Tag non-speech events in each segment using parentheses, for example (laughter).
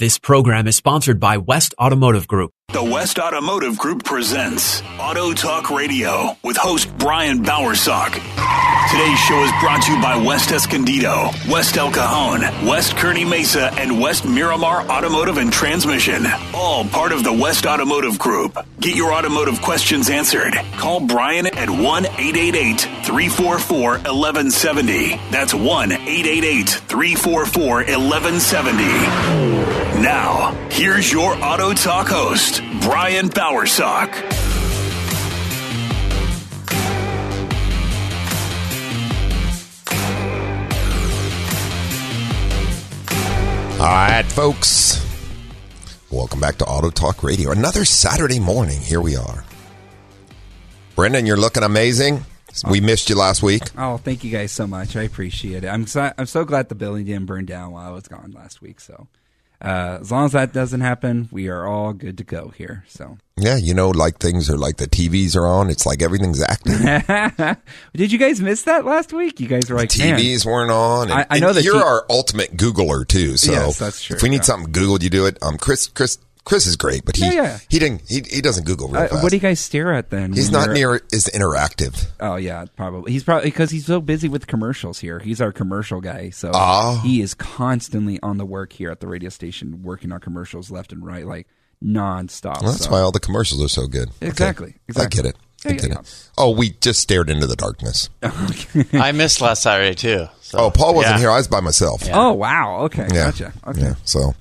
This program is sponsored by West Automotive Group. The West Automotive Group presents Auto Talk Radio with host Brian Bowersock. Today's show is brought to you by West Escondido, West El Cajon, West Kearny Mesa, and West Miramar Automotive and Transmission. All part of the West Automotive Group. Get your automotive questions answered. Call Brian at 1 888 344 1170. That's 1 888 344 1170. Now, here's your Auto Talk host, Brian Bowersock. All right, folks. Welcome back to Auto Talk Radio. Another Saturday morning. Here we are. Brendan, you're looking amazing. We oh. missed you last week. Oh, thank you guys so much. I appreciate it. I'm so, I'm so glad the building didn't burn down while I was gone last week. So, uh, as long as that doesn't happen, we are all good to go here. So, Yeah, you know, like things are like the TVs are on. It's like everything's active. (laughs) did you guys miss that last week? You guys were like, man, TVs weren't on. And, I- I know that you're you- our ultimate Googler too. So Yes, that's true, if we need yeah. something Googled, you do it. Um, Chris, Chris, Chris is great, but he Yeah, yeah. he didn't he, he doesn't Google real uh, fast. what do you guys stare at then? He's not near as interactive. Oh yeah, probably. He's probably because he's so busy with commercials here. He's our commercial guy, so Ah. he is constantly on the work here at the radio station, working on commercials left and right, like nonstop. Well, that's so. why all the commercials are so good. Okay. Exactly, I get it. I Yeah, get yeah, it. Oh, we just stared into the darkness. (laughs) I missed last Saturday too. So, Oh, Paul wasn't yeah. here. I was by myself. Oh wow, okay, Yeah. gotcha. Okay, Yeah. So Yeah.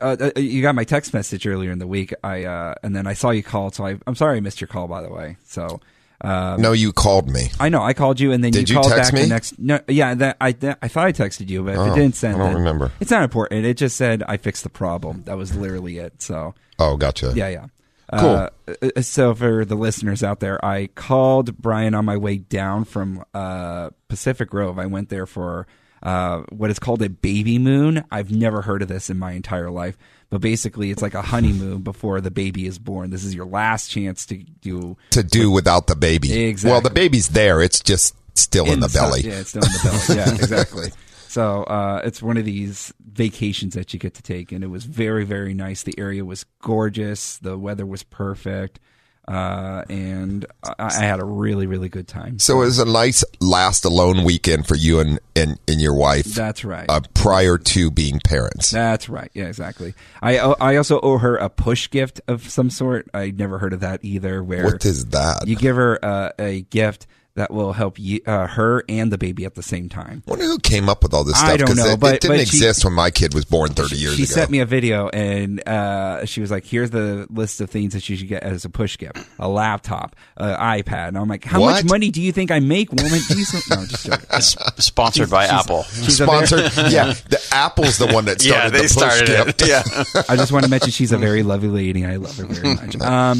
Uh, uh, you got my text message earlier in the week. I uh, and then I saw you called, so I, I'm sorry I missed your call. By the way, so um, no, you called me. I know I called you, and then Did you you called text back me? the next. No, yeah, that I that, I thought I texted you, but Oh, it didn't send. I don't then- remember. It's not important. It just said I fixed the problem. That was literally it. So Oh, gotcha. yeah, yeah. Cool. Uh, uh, so for the listeners out there, I called Brian on my way down from uh, Pacific Grove. I went there for uh, what is called a baby moon. I've never heard of this in my entire life, but basically, it's like a honeymoon before the baby is born. This is your last chance to do To do without the baby. Exactly. Well, the baby's there. It's just still in, the inside- belly. Yeah, it's still in the belly. Yeah, (laughs) exactly. So uh, it's one of these vacations that you get to take, and it was very, very nice. The area was gorgeous. The weather was perfect, uh, and I, I had a really, really good time. So it was a nice last alone weekend for you and, and, and your wife That's right. uh, prior to being parents. That's right. Yeah, exactly. I I also owe her a push gift of some sort. I never heard of that either. Where What is that? you give her uh, a gift that will help you, uh, her and the baby at the same time. I wonder who came up with all this stuff I don't know, it, but- it didn't but she- exist when my kid was born 30 years she ago. She sent me a video and uh, she was like, "Here's the list of things that you should get as a push gift: a laptop, an iPad." And I'm like, "How What? much money do you think I make, woman?" (laughs) Jesus. No, just joking. (laughs) S- sponsored by She's- Apple. She's a very- Sponsored. (laughs) yeah, the Apple's the one that started yeah, they the push started gift. it. Yeah. I just want to mention she's a very lovely lady. I love her very much. Um,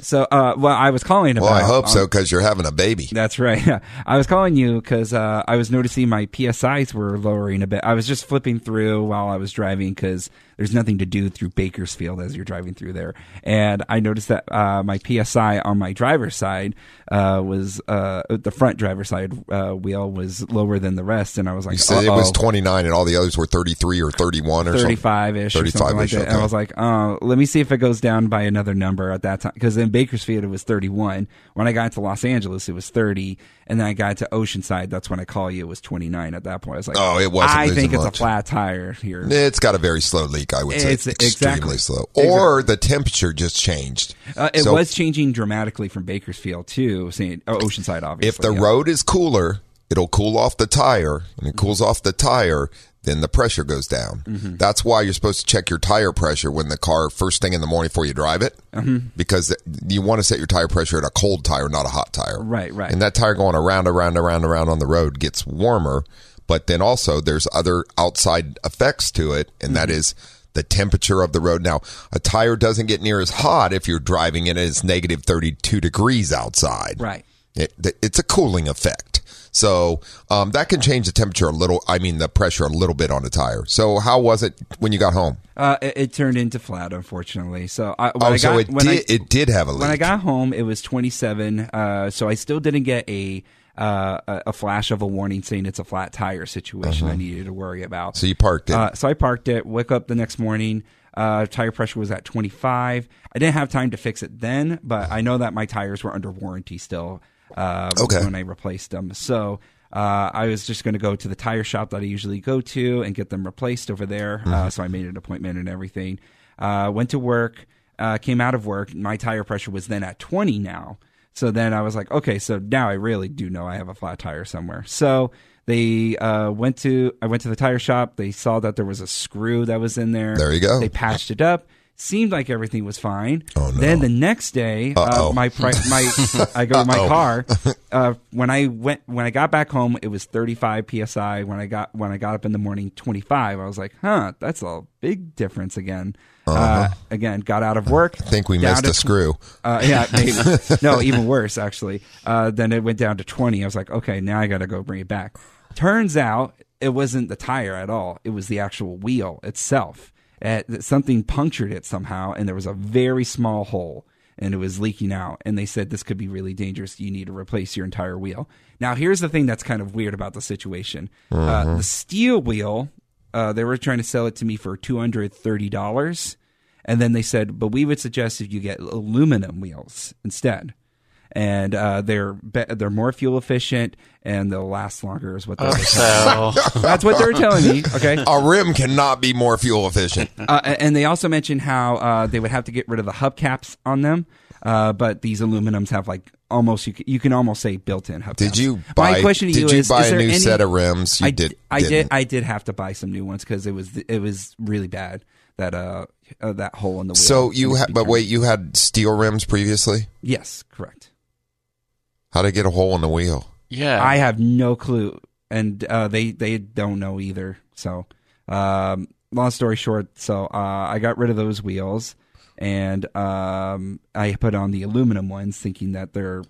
so, uh, well, I was calling about. Well, I hope so um, because you're having a baby. That's right. (laughs) I was calling you because uh, I was noticing my PSIs were lowering a bit. I was just flipping through while I was driving because there's nothing to do through Bakersfield as you're driving through there, and I noticed that uh, my PSI on my driver's side uh, was uh, the front driver's side uh, wheel was lower than the rest, and I was like, You said it was 29 and all the others were 33 or 31 or 35 ish or something like 35-ish. And. I was like, oh, let me see if it goes down by another number at that time. Because in Bakersfield, it was 31. When I got to Los Angeles, it was 30. And then I got to Oceanside. That's when I call you. It was 29 at that point. I was like, Oh, it wasn't I think it's much. a flat tire here. It's got a very slow leak, I would say. It's- extremely exactly. slow. Or the temperature just changed. Uh, it So was changing dramatically from Bakersfield to St. Oh, Oceanside, obviously. if the yeah. road is cooler, it'll cool off the tire. And it cools off the tire, then the pressure goes down. Mm-hmm. That's why you're supposed to check your tire pressure when the car first thing in the morning before you drive it, Mm-hmm. because you want to set your tire pressure at a cold tire, not a hot tire. Right, right. And that tire going around, around, around, around on the road gets warmer, but then also there's other outside effects to it, and that Mm-hmm. is the temperature of the road. Now, a tire doesn't get near as hot if you're driving in and it's negative 32 degrees outside. Right. It, it's a cooling effect. So um, that can change the temperature a little. I mean, the pressure a little bit on the tire. So how was it when you got home? Uh, it, it turned into flat, unfortunately. So I, when Oh, I so got, it when did. I, it did have a leak. when I got home, it was 27. Uh, so I still didn't get a uh, a flash of a warning saying it's a flat tire situation I needed to worry about. Uh-huh. so you parked it. Uh, so I parked it. Woke up the next morning. Uh, tire pressure was at 25. I didn't have time to fix it then, but I know that my tires were under warranty still. Uh, Okay. When I replaced them, so. Uh, I was just going to go to the tire shop that I usually go to and get them replaced over there. Uh, so I made an appointment and everything. Uh, went to work, uh, came out of work. My tire pressure was then at 20 now. So then I was like, okay, so now I really do know I have a flat tire somewhere. So they uh, went to I went to the tire shop. They saw that there was a screw that was in there. There you go. They patched it up. Seemed like everything was fine. Oh, no. Then the next day, uh, my pri- my (laughs) I go to my Uh-oh. car. (laughs) Uh, when I went when I got back home, it was 35 psi. When I got when I got up in the morning, 25. I was like, huh, that's a big difference again. Uh again, got out of work. I think we missed a screw. uh, yeah, maybe. no, even worse actually. Uh, then it went down to twenty. I was like, okay, now I got to go bring it back. Turns out it wasn't the tire at all. It was the actual wheel itself. Something punctured it somehow, and there was a very small hole, and it was leaking out. And they said this could be really dangerous. You need to replace your entire wheel. Now, here's the thing that's kind of weird about the situation. Uh, the steel wheel, uh, they were trying to sell it to me for two hundred thirty dollars. And then they said, but we would suggest if you get aluminum wheels instead. And uh, they're be- they're more fuel efficient and they'll last longer. Is what they were saying. (laughs) So That's what they're telling me. Okay. A rim cannot be more fuel efficient. Uh, and they also mentioned how uh, they would have to get rid of the hubcaps on them. Uh, but these aluminums have like almost you can, you can almost say built-in hubcaps. Did you buy? My question to did you you is: buy is a new any- set of rims? You I did. I did. didn't. I did have to buy some new ones because it was it was really bad that uh, uh that hole in the wheel. So you needs had, but wait, you had steel rims previously. Yes, correct. How to get a hole in the wheel? yeah, I have no clue, and uh, they they don't know either. So, um, long story short, so uh, I got rid of those wheels, and um, I put on the aluminum ones, thinking that they're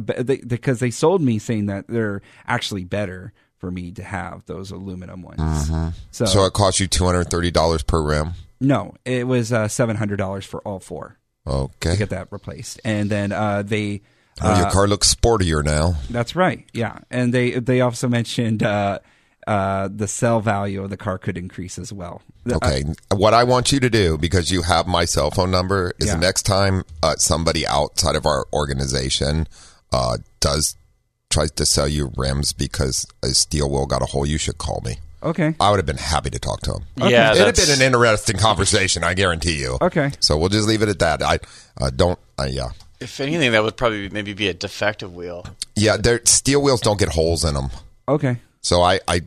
they, because they sold me saying that they're actually better for me to have those aluminum ones. So, So it cost you two hundred thirty dollars per rim. no, it was uh, seven hundred dollars for all four to Okay. get that replaced, and then uh, they. Oh, your uh, car looks sportier now. That's right. Yeah, and they they also mentioned uh, uh, the sell value of the car could increase as well. The- uh, Okay. what I want you to do, because you have my cell phone number, is Yeah. the next time uh, somebody outside of our organization uh, does tries to sell you rims because a steel wheel got a hole, you should call me. okay. I would have been happy to talk to him. yeah. It'd have been an interesting conversation, I guarantee you. Okay. So we'll just leave it at that. I uh, don't. Uh, yeah. if anything, that would probably maybe be a defective wheel. Yeah. Steel wheels don't get holes in them. Okay. So I, I,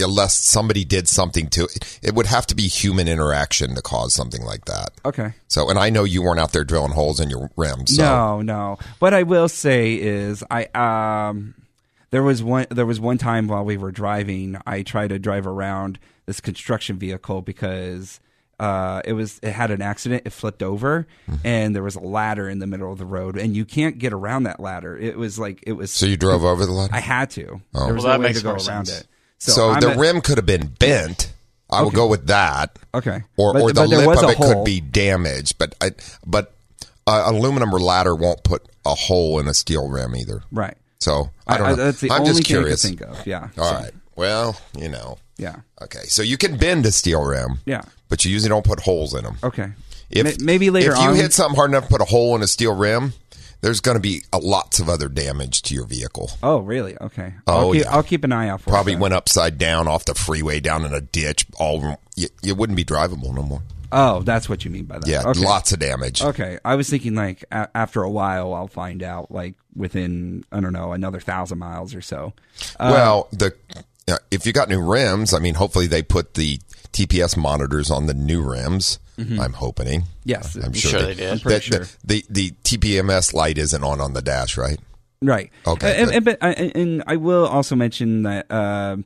unless somebody did something to it, it would have to be human interaction to cause something like that. Okay. So, and I know you weren't out there drilling holes in your rims. So. No, no. What I will say is, I um, there was one there was one time while we were driving, I tried to drive around this construction vehicle because. Uh, it was it had an accident. It flipped over, Mm-hmm. and there was a ladder in the middle of the road, and you can't get around that ladder. It was like it was. So you drove over the ladder. I had to. Oh. There was Well, that no way makes to go more around sense. it. So, I'm the a- rim could have been bent. I will Okay. go with that. Okay. Or, But- or the lip of it hole. could be damaged, but I, but uh, aluminum ladder won't put a hole in a steel rim either. Right. So I don't know. that's the I'm only just thing curious. I could think of. Yeah. All So, right. Well, you know. Yeah. Okay. So you can bend a steel rim. Yeah. But you usually don't put holes in them. Okay. If Ma- maybe later on if you on. hit something hard enough to put a hole in a steel rim, there's going to be a lots of other damage to your vehicle. oh, really? Okay. Oh, I'll keep, yeah. I'll keep an eye out for Probably it. went upside down off the freeway down in a ditch. All you, you wouldn't be drivable no more. Oh, that's what you mean by that. Yeah, Okay. lots of damage. Okay. I was thinking like a- after a while, I'll find out like within I don't know another thousand miles or so. Uh, well, the uh, if you got new rims, I mean, hopefully they put the TPS monitors on the new rims. I'm hoping. Yes. I'm sure they did. I'm pretty the, the, the the TPMS light isn't on on the dash, right? Right. Okay, And, and, but I, and I will also mention that um,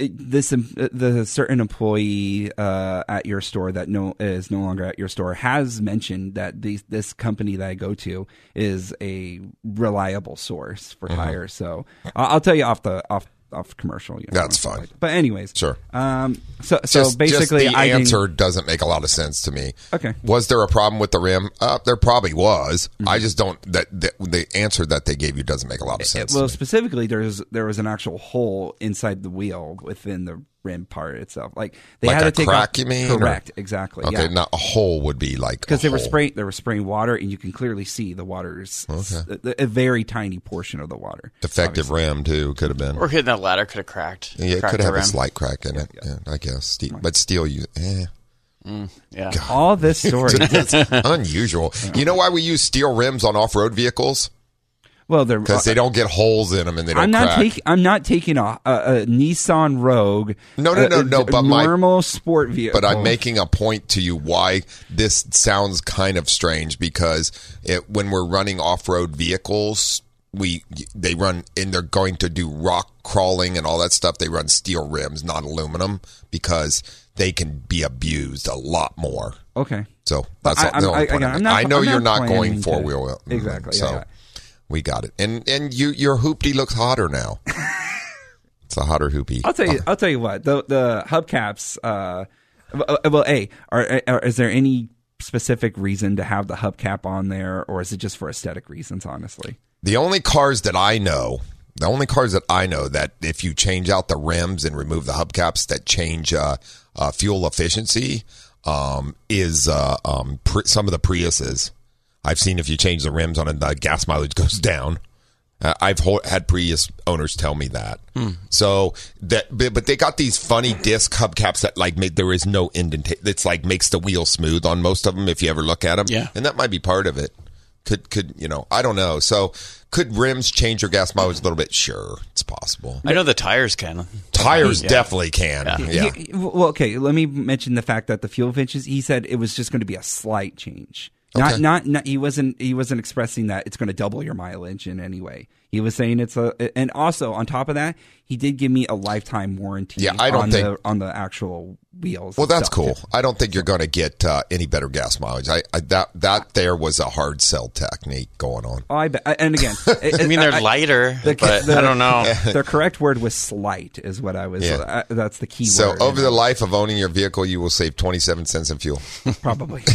this the certain employee uh, at your store that no is no longer at your store has mentioned that these this company that I go to is a reliable source for Mm-hmm. tires. So I'll, I'll tell you off the off off commercial. You know, That's fine. like- But anyways, Sure. Um. So so just, basically, just the I didn't- answer doesn't make a lot of sense to me. Okay. Was there a problem with the rim? Uh, there probably was. Mm-hmm. I just don't. That, that the answer that they gave you doesn't make a lot of sense. to well, specifically, there's there was an actual hole inside the wheel within the rim part itself. Like they Like had a to take crack, off, you mean, or- Correct, exactly. okay, yeah. not a hole would be like because a they were spraying they were spraying water and you can clearly see the water's a, a very tiny portion of the water defective rim too. Could have been. Or hitting that ladder could have cracked. Yeah, it cracked could the have a slight crack in it. Yeah, I guess. Steel, but steel, you. Eh. Yeah. all this story (laughs) That's (laughs) unusual. You know why we use steel rims on off-road vehicles? Well they're Because they uh, don't get holes in them and they don't I'm not taking. I'm not taking a, a, a Nissan Rogue. No, no, no, a- no, but my- normal sport vehicle. but I'm making a point to you why this sounds kind of strange because it, when we're running off-road vehicles, we they run and they're going to do rock crawling and all that stuff. They run steel rims, not aluminum, because they can be abused a lot more. okay. So that's I- all, the I'm- only I- point I'm I'm not- I know I'm you're not not going four wheel. Mm, exactly, So yeah, yeah. We got it. And and you your hoopty looks hotter now. (laughs) it's a hotter hoopy. I'll tell you. I'll tell you what. The the hubcaps. Uh, well, a are, are is there any specific reason to have the hubcap on there, or is it just for aesthetic reasons? Honestly, The only cars that I know, the only cars that I know that if you change out the rims and remove the hubcaps that change uh, uh, fuel efficiency um, is uh, um, pre- some of the Priuses. I've seen if you change the rims on it, the gas mileage (laughs) goes down. Uh, I've ho- had previous owners tell me that. So that, but, but they got these funny disc hubcaps that like make, there is no indentation. It's like makes the wheel smooth on most of them if you ever look at them. Yeah. and that might be part of it. Could could you know? I don't know. So could rims change your gas mileage a little bit? Sure, it's possible. I know the tires can. Tires Yeah. definitely can. Yeah. He- well, okay. Let me mention the fact that the fuel efficiency. He said it was just going to be a slight change. Not, not, not. He wasn't. He wasn't expressing that it's going to double your mileage in any way. He was saying it's a. And also on top of that, he did give me a lifetime warranty. Yeah, I don't on think- the, on the actual wheels. Well, that's itself. cool. I don't think you're going to get uh, any better gas mileage. I, I that that there was a hard sell technique going on. Oh, I bet. And again, (laughs) I mean, they're lighter, but I don't know. the correct word was slight, is what I was. Yeah. Uh, that's the key So word. over the life of owning your vehicle, you will save 27 cents in fuel. (laughs) probably. (laughs)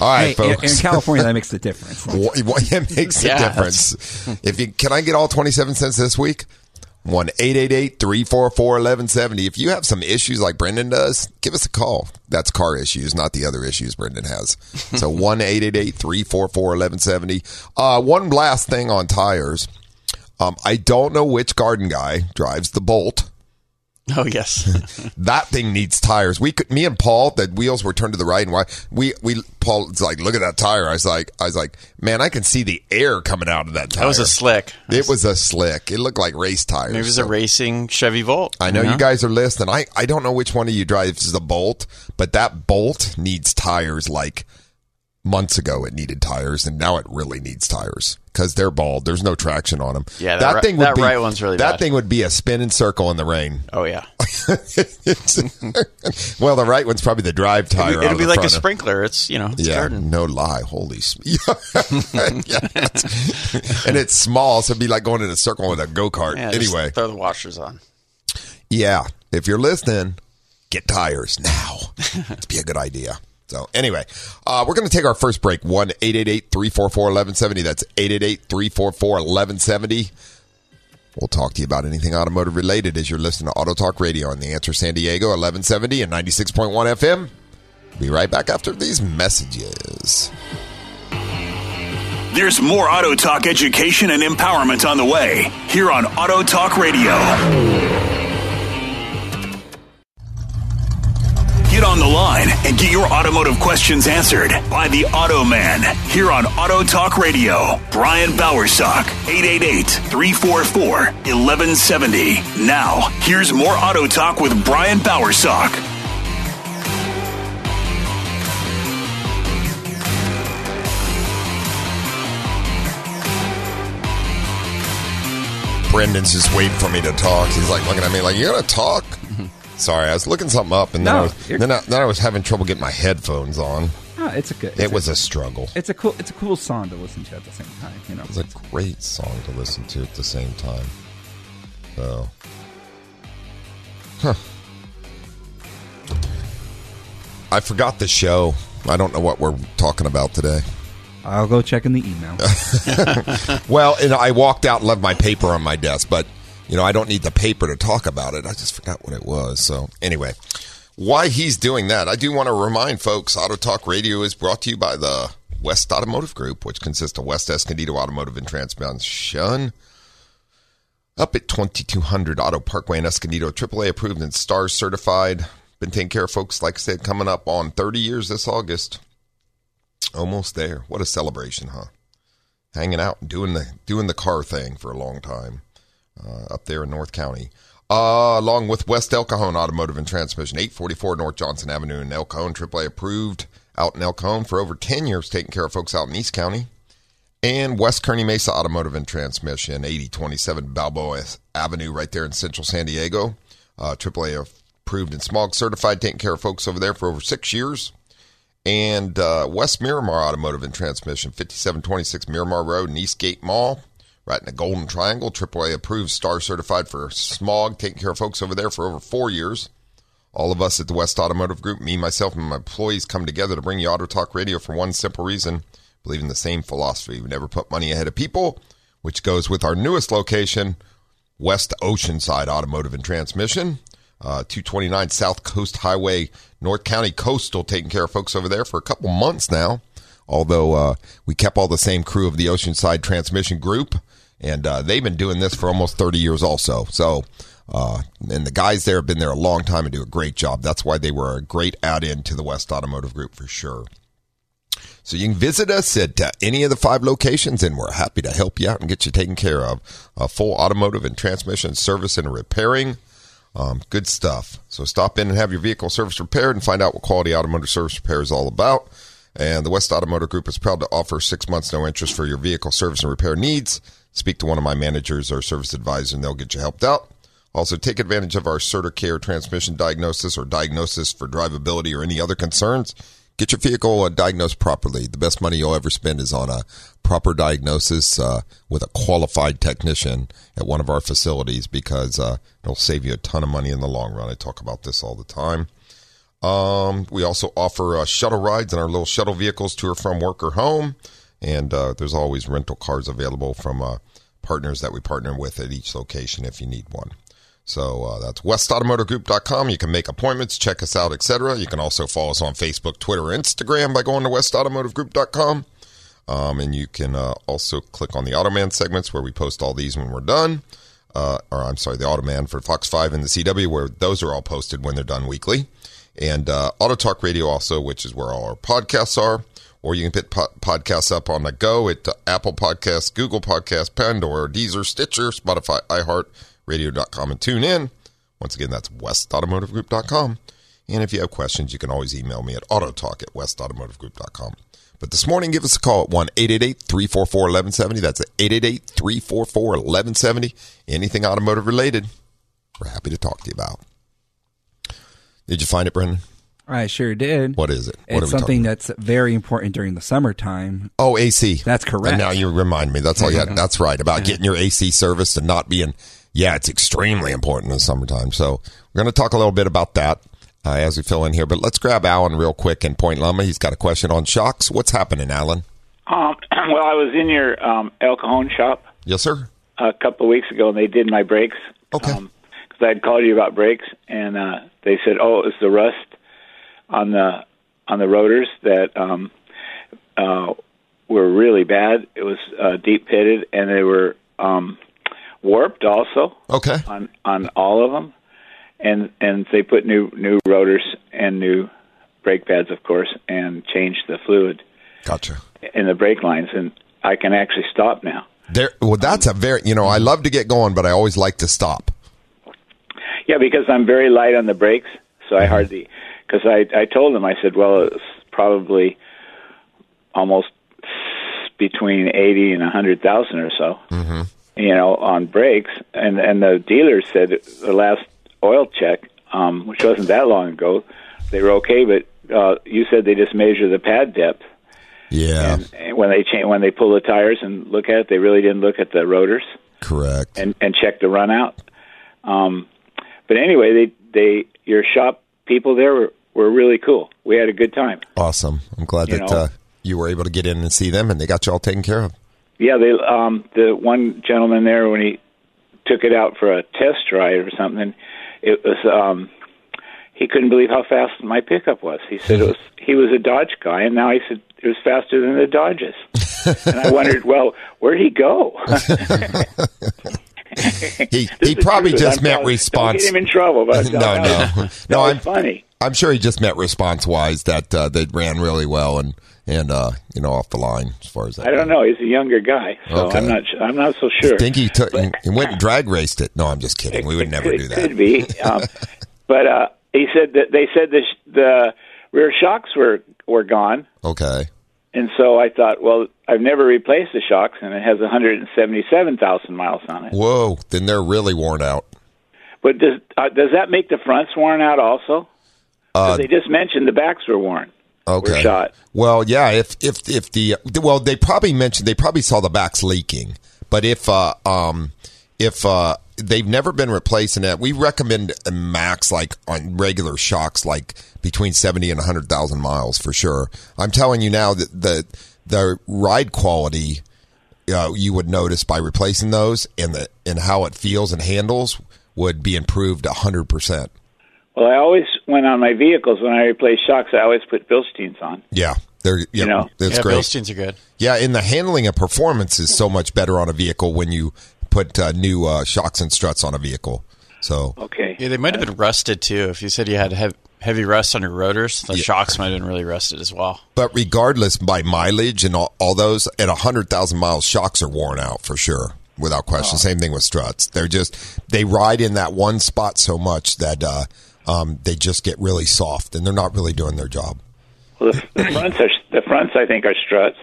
All right, Hey, folks. in California, that makes a difference. What, what it makes a Yeah, difference. If you can, I get all twenty seven cents this week. One eight eight eight three four four eleven seventy. If you have some issues like Brendan does, give us a call. That's car issues, not the other issues Brendan has. (laughs) So one eight eight eight three four four eleven seventy. Uh, one last thing on tires. Um, I don't know which garden guy drives the Bolt. (laughs) Oh yes, (laughs) That thing needs tires. We could, me and Paul, the wheels were turned to the right and why we, we, Paul's like, look at that tire. I was like, I was like, man, I can see the air coming out of that tire. that was a slick. It was a slick. It looked like race tires. Maybe it was a racing Chevy Volt. I know you guys are listening. I, I don't know which one of you drives the Bolt, but that Bolt needs tires like months ago it needed tires and now it really needs tires because they're bald. There's no traction on them. Yeah, that ri- that right one's really That bad. thing would be a spinning circle in the rain. Oh yeah, (laughs) (laughs) well, the right one's probably the drive tire. it'll of be like a of- sprinkler. It's you know, it's Yeah, garden. no lie. Holy, s- (laughs) yeah, and it's small, so it'd be like going in a circle with a go kart. Yeah, anyway, throw the washers on. yeah, if you're listening, get tires now. It'd be a good idea. So anyway, uh, we're going to take our first break. One eight eight eight three four four eleven seventy. That's eight eight eight three four four eleven seventy. We'll talk to you about anything automotive related as you're listening to Auto Talk Radio on the Answer San Diego 1170 and 96.1 FM. Be right back after these messages. There's more Auto Talk education and empowerment on the way here on Auto Talk Radio. Get on the line and get your automotive questions answered by the Auto Man here on Auto Talk Radio. Brian Bowersock, 888-344-1170. Now, here's more Auto Talk with Brian Bowersock. Brendan's just waiting for me to talk. He's like looking at me like, you're gonna talk?" Sorry, I was looking something up, and then, No, I was, then, I, then I was having trouble getting my headphones on. Oh, it's a good. It it's was a, a struggle. It's a cool. It's a cool song to listen to at the same time. You know. It's a great song to listen to at the same time. So, huh. I forgot the show. I don't know what we're talking about today. I'll go check in the email. (laughs) Well, and I walked out and left my paper on my desk, but you know, I don't need the paper to talk about it. I just forgot what it was. So, anyway, why he's doing that, I do want to remind folks Auto Talk Radio is brought to you by the West Automotive Group, which consists of West Escondido Automotive and Transmission. Up at 2200 Auto Parkway in Escondido, AAA approved and STARS certified. Been taking care of folks, like I said, coming up on 30 years this August. Almost there. What a celebration, huh? hanging out and doing the doing the car thing for a long time uh, up there in North County. Uh, along with West El Cajon Automotive and Transmission, 844 North Johnson Avenue in El Cajon, AAA approved out in El Cajon for over 10 years, taking care of folks out in East County. And West Kearny Mesa Automotive and Transmission, 8027 Balboa Avenue, right there in central San Diego. Uh, AAA approved and smog certified, taking care of folks over there for over six years and uh, West Miramar Automotive and Transmission, 5726 Miramar Road in Eastgate Mall, right in the Golden Triangle. AAA approved, star certified for smog, taking care of folks over there for over four years. All of us at the West Automotive Group, me, myself, and my employees come together to bring you Auto Talk Radio for one simple reason believe in the same philosophy. We never put money ahead of people, which goes with our newest location, West Oceanside Automotive and Transmission. Uh, 229 South Coast Highway, North County Coastal, taking care of folks over there for a couple months now. Although uh, we kept all the same crew of the Oceanside Transmission Group, and uh, they've been doing this for almost 30 years also. So, uh, and the guys there have been there a long time and do a great job. That's why they were a great add in to the West Automotive Group for sure. So you can visit us at uh, any of the five locations, and we're happy to help you out and get you taken care of. Uh, full automotive and transmission service and repairing. Um, good stuff. So stop in and have your vehicle service repaired and find out what quality automotive service repair is all about. And the West Automotive Group is proud to offer six months no interest for your vehicle service and repair needs. Speak to one of my managers or service advisor and they'll get you helped out. Also, take advantage of our CertiCare transmission diagnosis or diagnosis for drivability or any other concerns. Get your vehicle uh, diagnosed properly. The best money you'll ever spend is on a proper diagnosis uh, with a qualified technician at one of our facilities because uh, it'll save you a ton of money in the long run. I talk about this all the time. Um, we also offer uh, shuttle rides in our little shuttle vehicles to or from work or home. And uh, there's always rental cars available from uh, partners that we partner with at each location if you need one. So uh, that's westautomotivegroup.com. You can make appointments, check us out, etc. You can also follow us on Facebook, Twitter, Instagram by going to westautomotivegroup.com. Um, and you can uh, also click on the Automan segments where we post all these when we're done. Uh, or I'm sorry, the Automan for Fox 5 and the CW, where those are all posted when they're done weekly. And uh, Auto Talk Radio also, which is where all our podcasts are. Or you can pick po- podcasts up on the go at Apple Podcasts, Google Podcasts, Pandora, Deezer, Stitcher, Spotify, iHeart, radio.com, and TuneIn. Once again, that's westautomotivegroup.com. And if you have questions, you can always email me at autotalk at westautomotivegroup.com. But this morning, give us a call at 1 344 1170. That's 888 344 1170. Anything automotive related, we're happy to talk to you about. Did you find it, Brendan? I sure did. What is it? What It's something that's very important during the summertime. Oh, AC. That's correct. And now you remind me. That's all you had. (laughs) That's right. About getting your AC serviced and not being, yeah, it's extremely important in the summertime. So we're going to talk a little bit about that uh, as we fill in here. But let's grab Alan real quick in Point Loma. He's got a question on shocks. What's happening, Alan? Um, (clears throat) well, I was in your um, El Cajon shop Yes, sir. a couple of weeks ago, and they did my brakes. Okay. Because I had called you about brakes, and uh, they said, "Oh, it's the rust on the on the rotors that um, uh, were really bad. It was uh, deep pitted, and they were um, warped also Okay. on on all of them. And and they put new new rotors and new brake pads, of course, and changed the fluid Gotcha. in the brake lines, and I can actually stop now. There. Well, that's a very, you know, I love to get going, but I always like to stop. Yeah, because I'm very light on the brakes, so I hardly. Because I I told them I said, well, it's probably almost between eighty and a hundred thousand or so. Mm-hmm. you know, on brakes, and and the dealer said the last oil check, um, which wasn't that long ago, they were okay, but uh, you said they just measure the pad depth. Yeah, and, and when they cha- when they pull the tires and look at it, they really didn't look at the rotors correct. and and check the run out. Um, but anyway, they they your shop people there were were really cool. We had a good time. Awesome. I'm glad You that uh, you were able to get in and see them, and they got you all taken care of. Yeah, they um the one gentleman there when he took it out for a test ride or something, it was um he couldn't believe how fast my pickup was. He said it was (laughs) he was a Dodge guy and now he said it was faster than the Dodges. and I wondered, well, where'd he go? (laughs) He (laughs) he probably just meant response. Don't get him in trouble. But no, no, that no. I'm funny. I'm sure he just meant response wise that uh, they ran really well and and uh, you know off the line as far as that. I don't know. He's a younger guy, so Okay. I'm not. I'm not so sure. I think he took he went and drag raced it. No, I'm just kidding. We would never could, do that. Could be, um, (laughs) but uh, he said that they said the sh- the rear shocks were were gone, Okay. and so I thought, well, I've never replaced the shocks, and it has 177,000 miles on it. Whoa, then they're really worn out. But does uh, does that make the fronts worn out also? Uh, they just mentioned the backs were worn. Okay. Were shot. Well, yeah. If if if the well, they probably mentioned they probably saw the backs leaking, but if uh um if uh they've never been replacing it, we recommend a max like on regular shocks like between seventy and hundred thousand miles for sure. I'm telling you now that the the ride quality uh, you would notice by replacing those and the and how it feels and handles would be improved hundred percent. Well, I always when on my vehicles when I replace shocks, I always put Bilsteins on. Yeah, they're yeah, You know. that's yeah, great. Bilsteins are good. Yeah, and the handling and performance is so much better on a vehicle when you put uh, new uh, shocks and struts on a vehicle. So Okay. Yeah, they might have been rusted too. If you said you had hev- heavy rust on your rotors, the Yeah. shocks might have been really rusted as well. But regardless, by mileage and all, all those, at 100,000 miles, shocks are worn out for sure, without question. Same thing with struts. They're just, they ride in that one spot so much that uh, um, they just get really soft and they're not really doing their job. Well, the, the fronts are the fronts. I think are struts.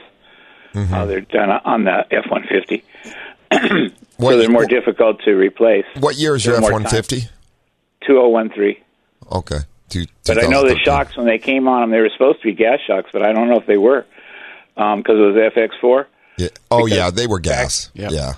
Mm-hmm. Uh, they're done on the F one fifty, (clears throat) What, so they're more difficult to replace. what year is your They're F more 150? Two zero one three. Okay. Two, But I know the shocks when they came on them, they were supposed to be gas shocks, but I don't know if they were because it was FX four. Yeah. Oh, yeah, they were gas. Yep. Yeah.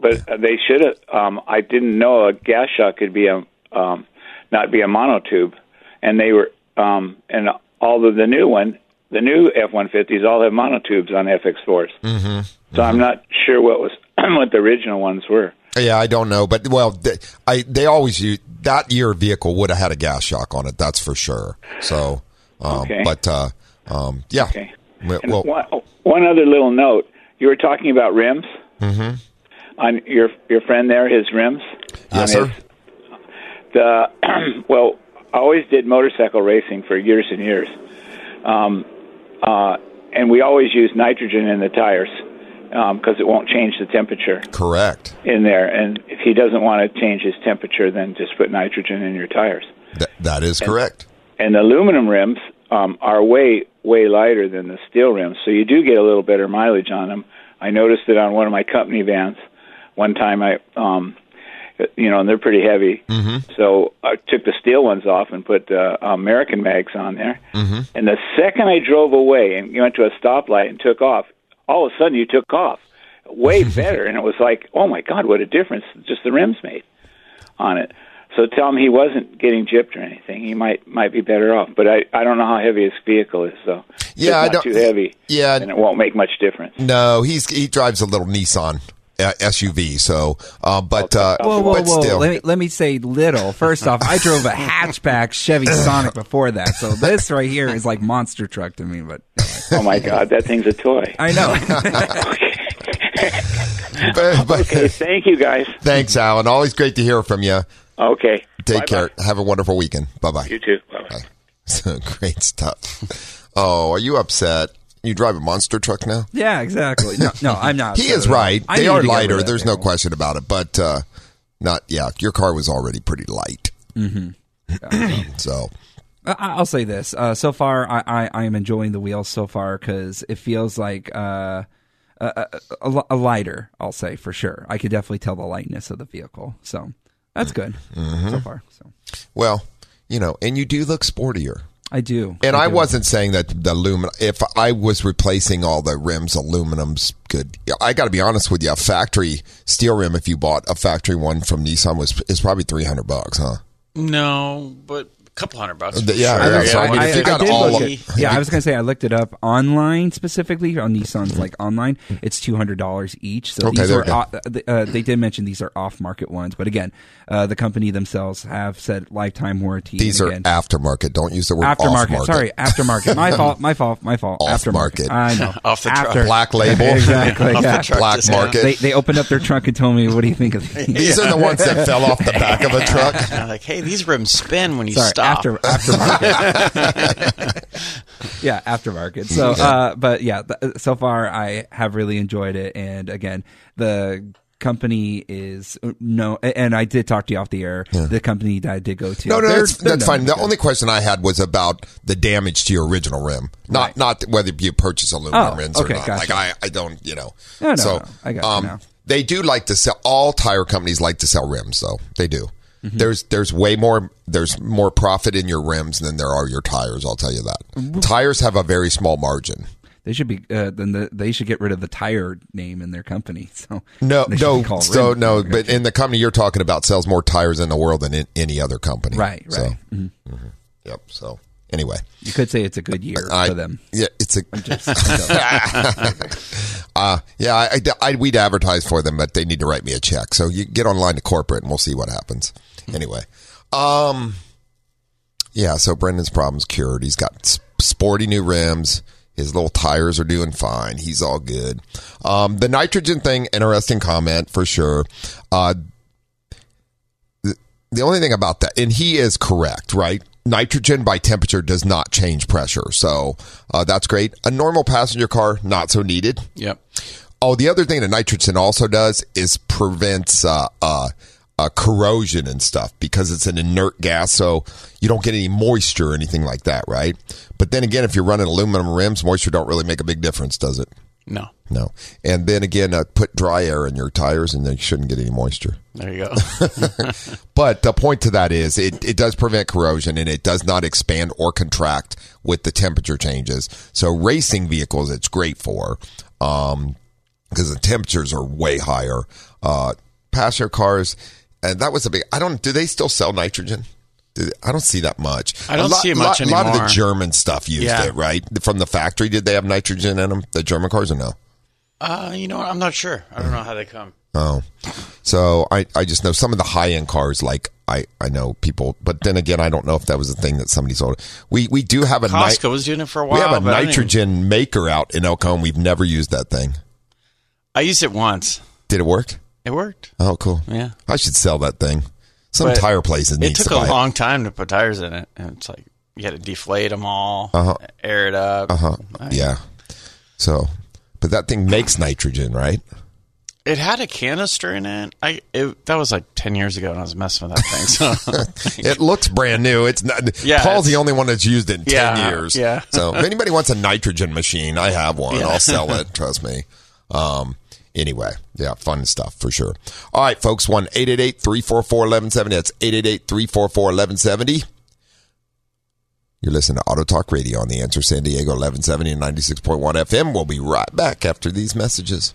But uh they should have. Um, I didn't know a gas shock could be a um, not be a monotube, and they were um, and all of the new one, the new F one fifties all have monotubes on FX 4s Mm-hmm. So I'm not sure what was (clears throat) what the original ones were. Yeah, I don't know, but well, they, I they always use that year vehicle would have had a gas shock on it. That's for sure. So, um, Okay. but uh, um, yeah. Okay. Well, one, one other little note: you were talking about rims. Mm-hmm. On your your friend there, his rims. yes, on sir. his- the (clears throat) well, I always did motorcycle racing for years and years, um, uh, and we always use nitrogen in the tires because it won't change the temperature Correct. in there. And if he doesn't want to change his temperature, then just put nitrogen in your tires. Th- that is correct. And aluminum rims um, are way way lighter than the steel rims, so you do get a little better mileage on them. I noticed it on one of my company vans. One time, I um, you know, and they're pretty heavy. Mm-hmm. So I took the steel ones off and put uh, American mags on there. Mm-hmm. And the second I drove away and went to a stoplight and took off, all of a sudden you took off way (laughs) better. and it was like, oh my God, what a difference just the rims made on it. So tell him he wasn't getting gypped or anything. He might might be better off, but I I don't know how heavy his vehicle is. So Yeah, I it's not don't- too heavy. yeah. and it won't make much difference. No, he's he drives a little Nissan uh, SUV. So, uh, but uh, Whoa, whoa, but whoa! still, Let me let me say little. First off, I drove a hatchback Chevy Sonic before that, so this right here is like monster truck to me. But Oh my God, that thing's a toy. I know. (laughs) but, but- Okay, thank you guys. thanks, Alan. Always great to hear from you. Okay, Take Bye-bye. care. Have a wonderful weekend. Bye bye. You too. Bye. So (laughs) great stuff. Oh, are you upset? You drive a monster truck now? yeah, exactly. No, no, I'm not. He is right. I They are to get rid lighter. There's no question about it. But uh, not yeah. Your car was already pretty light. Mm-hmm. (clears throat) so I'll say this. Uh, so far, I, I, I am enjoying the wheels so far because it feels like uh, a, a, a, a lighter. I'll say for sure. I could definitely tell the lightness of the vehicle. So that's good Mm-hmm. so far. So Well, you know, and you do look sportier. I do. And I, do. wasn't saying that the aluminum. If I was replacing all the rims, aluminum's good. I got to be honest with you. A factory steel rim, if you bought a factory one from Nissan, was is probably three hundred bucks, huh? No, but a couple hundred bucks. The- yeah, sure. yeah, so I mean, if you got did all look of- at- (laughs) yeah, I was gonna say I looked it up online specifically on Nissan's like online. It's two hundred dollars each. So Okay, these are off, uh, they did mention these are off market ones, but again, uh, the company themselves have said lifetime warranty. These are aftermarket. Don't use the word aftermarket. off-market. Sorry, aftermarket. My (laughs) fault. My fault. My fault. Off aftermarket. market. I know. (laughs) Off the truck. After- Black label. exactly. Off the yeah. truck Black market. They they opened up their trunk and told me, "What do you think of these?" These are the ones that fell off the back of a truck. Like, hey, these rims spin when you Sorry, stop. After aftermarket. (laughs) yeah, aftermarket. So, uh, but yeah, th- so far I have really enjoyed it, and again, the company is no, and I did talk to you off the air. The company that I did go to, No, no, they're- that's, they're that's done. fine. The only question I had was about the damage to your original rim, not Right. not whether you purchase aluminum Oh, rims or not. gotcha. Like I, I don't, you know. No, no, so no. I got you um, now. they do like to sell. All tire companies like to sell rims, though they do. Mm-hmm. There's there's way more there's more profit in your rims than there are your tires. I'll tell you Mm-hmm. that. Tires have a very small margin. They should be uh, then the, they should get rid of the tire name in their company. (laughs) So No, no, so no, but in the company you're talking about sells more tires in the world than in any other company. right, So, right. Mhm. yep. So anyway, You could say it's a good year I, for them. yeah, it's a Just- (laughs) I'm. (laughs) Uh, yeah, I, I, I- we'd advertise for them, but they need to write me a check. So you get online to corporate and we'll see what happens. Anyway, um, yeah, so Brendan's problem's cured. He's got sporty new rims. His little tires are doing fine. He's all good. Um, the nitrogen thing, interesting comment for sure. Uh, the, the only thing about that, and he is correct, right? Nitrogen by temperature does not change pressure. So uh, that's great. A normal passenger car, not so needed. Yep. Oh, the other thing that nitrogen also does is prevents uh, uh, uh, corrosion and stuff because it's an inert gas, so you don't get any moisture or anything like that, right? But then again, if you're running aluminum rims, moisture don't really make a big difference, does it? No. No. And then again, uh, put dry air in your tires, and they shouldn't get any moisture. There you go. (laughs) (laughs) But the point to that is it, it does prevent corrosion and it does not expand or contract with the temperature changes. So racing vehicles, it's great for, um, because the temperatures are way higher. Uh, passenger cars, and that was a big, I don't, do they still sell nitrogen? I don't see that much. I don't a lot, see much lot, A lot of the. German stuff used Yeah. it, right? From the factory, did they have nitrogen in them? The German cars or no? uh, you know what? I'm not sure. I don't know how they come. Oh, so I, I just know some of the high end cars, like I, I know people, but then again, I don't know if that was a thing that somebody sold. We we do have a ni- Costco was doing it for a while. we have a but I didn't- nitrogen maker out in El Cajon. We've never used that thing. I used it once. Did it work? It worked. Oh, cool. Yeah. I should sell that thing. Some But tire places need It took to a long time to put tires in it, and it's like you had to deflate them all, Uh-huh. air it up. Uh huh. I- Yeah. So, but that thing makes nitrogen, right? It had a canister in it. I it, that was like ten years ago, and I was messing with that thing. So (laughs) It looks brand new. It's not. Yeah, Paul's the only one that's used it in ten years. yeah. So if anybody wants a nitrogen machine, I have one. Yeah. I'll sell it. Trust me. Um. Anyway, yeah, fun stuff for sure. All right, folks. One eight eight eight three four four eleven seventy. That's eight eight eight three four four eleven seventy. You're listening to Auto Talk Radio on the Answer San Diego 1170 and 96.1 FM. We'll be right back after these messages.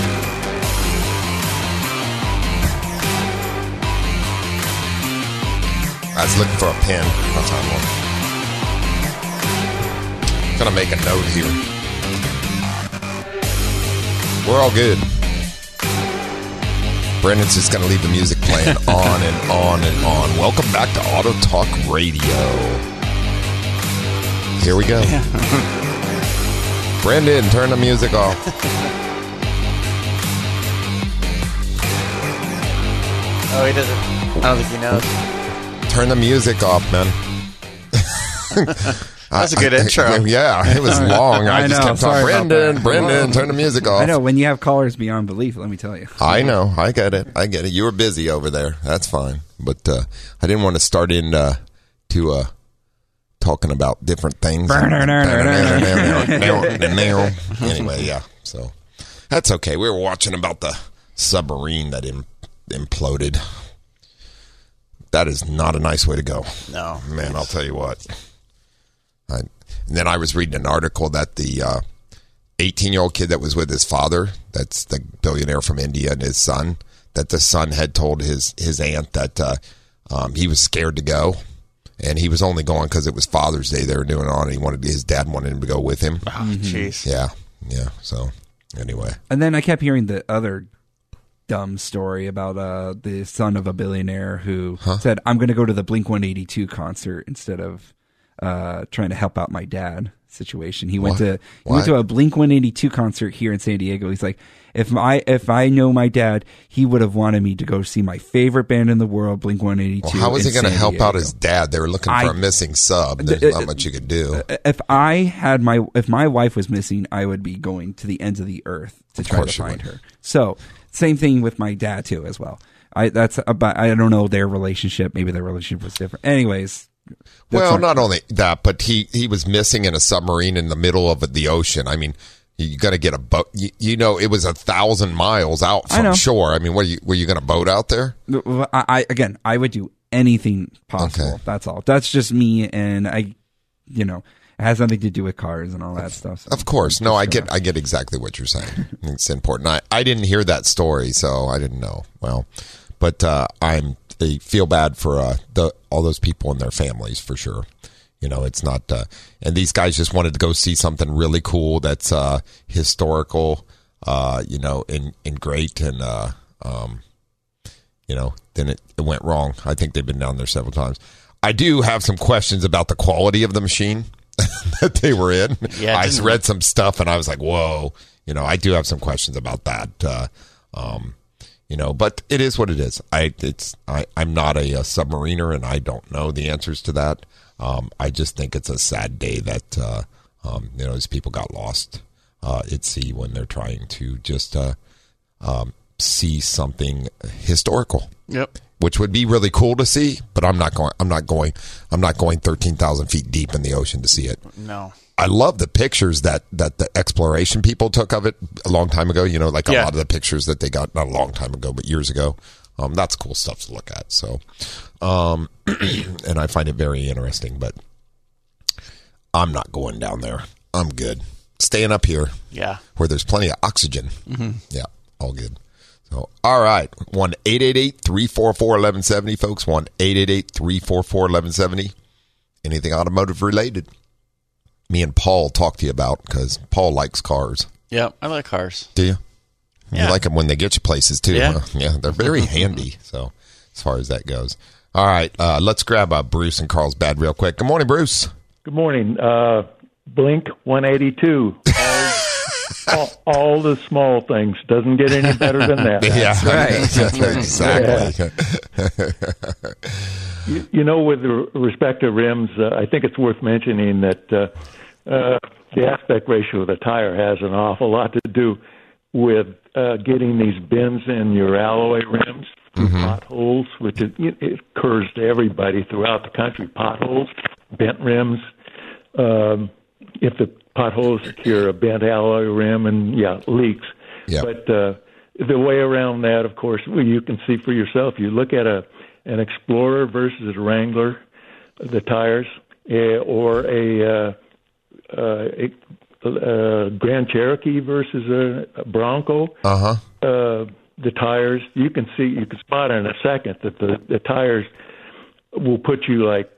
I was looking for a pen. I'll find one. gonna make a note here. We're all good. Brendan's just gonna leave the music playing (laughs) on and on and on. Welcome back to Auto Talk Radio. Here we go. (laughs) Brendan, turn the music off. (laughs) Oh, he doesn't. I don't think he knows. Turn the music off, man. (laughs) That's a good I- I- intro. Yeah, it was (laughs) long. I, I just know, kept sorry talking. about Brendan. Brendan, turn the music off. I know when you have callers beyond belief. Let me tell you. I know. I get it. I get it. You were busy over there. That's fine. But uh, I didn't want to start in uh, to uh, talking about different things. anyway, yeah. So that's okay. We were watching about the submarine that Im- imploded. That is not a nice way to go. No. Man, I'll tell you what. I, and then I was reading an article that the 18 year old kid that was with his father, that's the billionaire from India, and his son, that the son had told his, his aunt that uh, um, he was scared to go. And he was only going because it was Father's Day. They were doing it on. And he wanted his dad wanted him to go with him. Oh, jeez. Yeah, yeah. So anyway, And then I kept hearing the other dumb story about uh, the son of a billionaire who said, "I'm going to go to the Blink 182 concert instead of uh, trying to help out my dad." Situation. He went to he went to a Blink 182 concert here in San Diego. He's like, if my if I know my dad, he would have wanted me to go see my favorite band in the world, Blink 182. well, how was he going to help out his dad? They were looking for I- a missing sub. There's not much you could do. if I had my if my wife was missing, I would be going to the ends of the earth to try to find her. So same thing with my dad too, as well. I that's about I don't know their relationship. Maybe their relationship was different. Anyways, Well, not only that, but he he was missing in a submarine in the middle of the ocean. I mean, you got to get a boat. You, you know, it was a thousand miles out I from shore. I mean, what you, were you going to boat out there? I, I again, I would do anything possible. Okay. That's all. That's just me, and I, you know, it has nothing to do with cars and all that stuff. So. Of course, no, I get I get exactly what you're saying. It's important. I I didn't hear that story, so I didn't know. Well, but uh, I'm I feel bad for uh, the all those people and their families for sure. You know, it's not. Uh, and these guys just wanted to go see something really cool that's uh, historical. Uh, you know, and and great, and uh, um, you know, then it, it went wrong. I think they've been down there several times. I do have some questions about the quality of the machine (laughs) that they were in. Yeah, I read some stuff and I was like, whoa. You know, I do have some questions about that. Uh, um, you know, but it is what it is. I it's I I'm not a, uh submariner and I don't know the answers to that. Um, I just think it's a sad day that uh, um, you know these people got lost uh, at sea when they're trying to just uh, um, see something historical Yep. which would be really cool to see. But I'm not going. I'm not going. I'm not going thirteen thousand feet deep in the ocean to see it. No. I love the pictures that that the exploration people took of it a long time ago. You know, like a Yeah. lot of the pictures that they got not a long time ago, but years ago. Um, that's cool stuff to look at. So, um, (clears throat) and I find it very interesting. But I'm not going down there. I'm good. Staying up here Yeah. where there's plenty of oxygen. Yeah, all good. So, all right. 1 344 1170, folks. 1 344 1170. Anything automotive related? Me and Paul talk to you about because Paul likes cars. Yeah. I like cars. Do you? Yeah. You like them when they get you places too. Yeah. huh? Yeah, they're very (laughs) handy. So, as far as that goes. All right. Uh, let's grab uh, Bruce and Carlsbad real quick. Good morning, Bruce. Good morning. Uh, Blink 182. All, (laughs) all, all the small things. Doesn't get any better than that. (laughs) Yeah, (laughs) right. exactly. You, you know, with respect to rims, uh, I think it's worth mentioning that uh, uh, the aspect ratio of the tire has an awful lot to do with uh, getting these bends in your alloy rims, potholes, which it, it occurs to everybody throughout the country. Potholes, bent rims. Um, if the potholes secure a bent alloy rim, and yeah, leaks. Yep. But uh, the way around that, of course, well, you can see for yourself. You look at a an Explorer versus a Wrangler, the tires, uh, or a, uh, uh, a, uh Grand Cherokee versus a, a Bronco. Uh huh. Uh, the tires, you can see, you can spot in a second that the the tires will put you like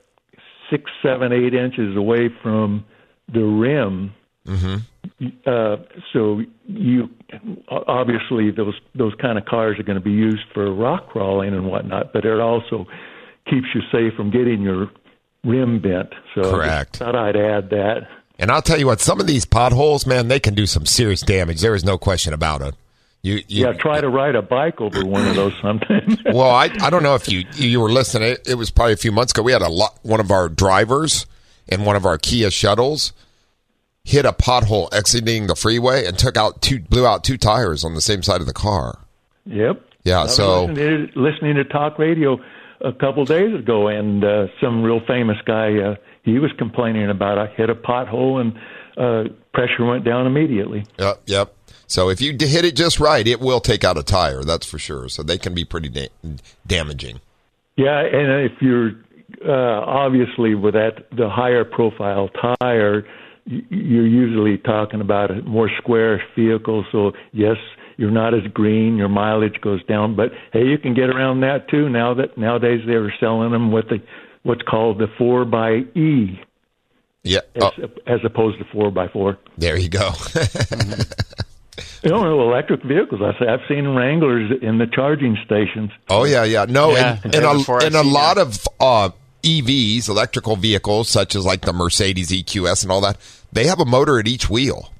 six, seven, eight inches away from the rim. Mm-hmm. Uh, so you obviously those those kind of cars are going to be used for rock crawling and whatnot, but it also keeps you safe from getting your rim bent. So Correct. I thought I'd add that. And I'll tell you what, some of these potholes, man, they can do some serious damage. There is no question about it. You, you yeah, try to ride a bike over one of those sometimes. (laughs) well, I I don't know if you you were listening. It, was probably a few months ago. We had a lot. One of our drivers in one of our Kia shuttles hit a pothole exiting the freeway and took out two blew out two tires on the same side of the car. Yep. Yeah. So listening to, listening to talk radio a couple days ago, and uh, some real famous guy uh, he was complaining about I hit a pothole and uh, pressure went down immediately. Yep. Yep. So if you hit it just right, it will take out a tire. That's for sure. So they can be pretty da- damaging. Yeah, and if you're uh, obviously with that the higher profile tire, you're usually talking about a more square vehicle. So yes, you're not as green, your mileage goes down, but hey, you can get around that too. Now that nowadays they're selling them with the what's called the four by E, Yeah. as, Oh, as opposed to four by four. there you go. (laughs) You know, electric vehicles. I say I've seen Wranglers in the charging stations. Oh yeah, yeah. No, Yeah, and, yeah, and before a, I and a see lot of uh, EVs, electrical vehicles, such as like the Mercedes EQS and all that, they have a motor at each wheel,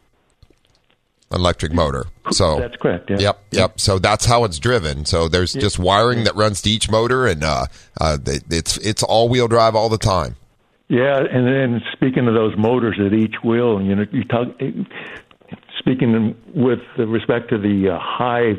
An electric motor. So That's correct. Yeah. Yep, yep. So that's how it's driven. So there's just wiring that runs to each motor, and uh, uh, it's it's all wheel drive all the time. Yeah, and then speaking of those motors at each wheel, you know, you talk. Speaking with respect to the uh, high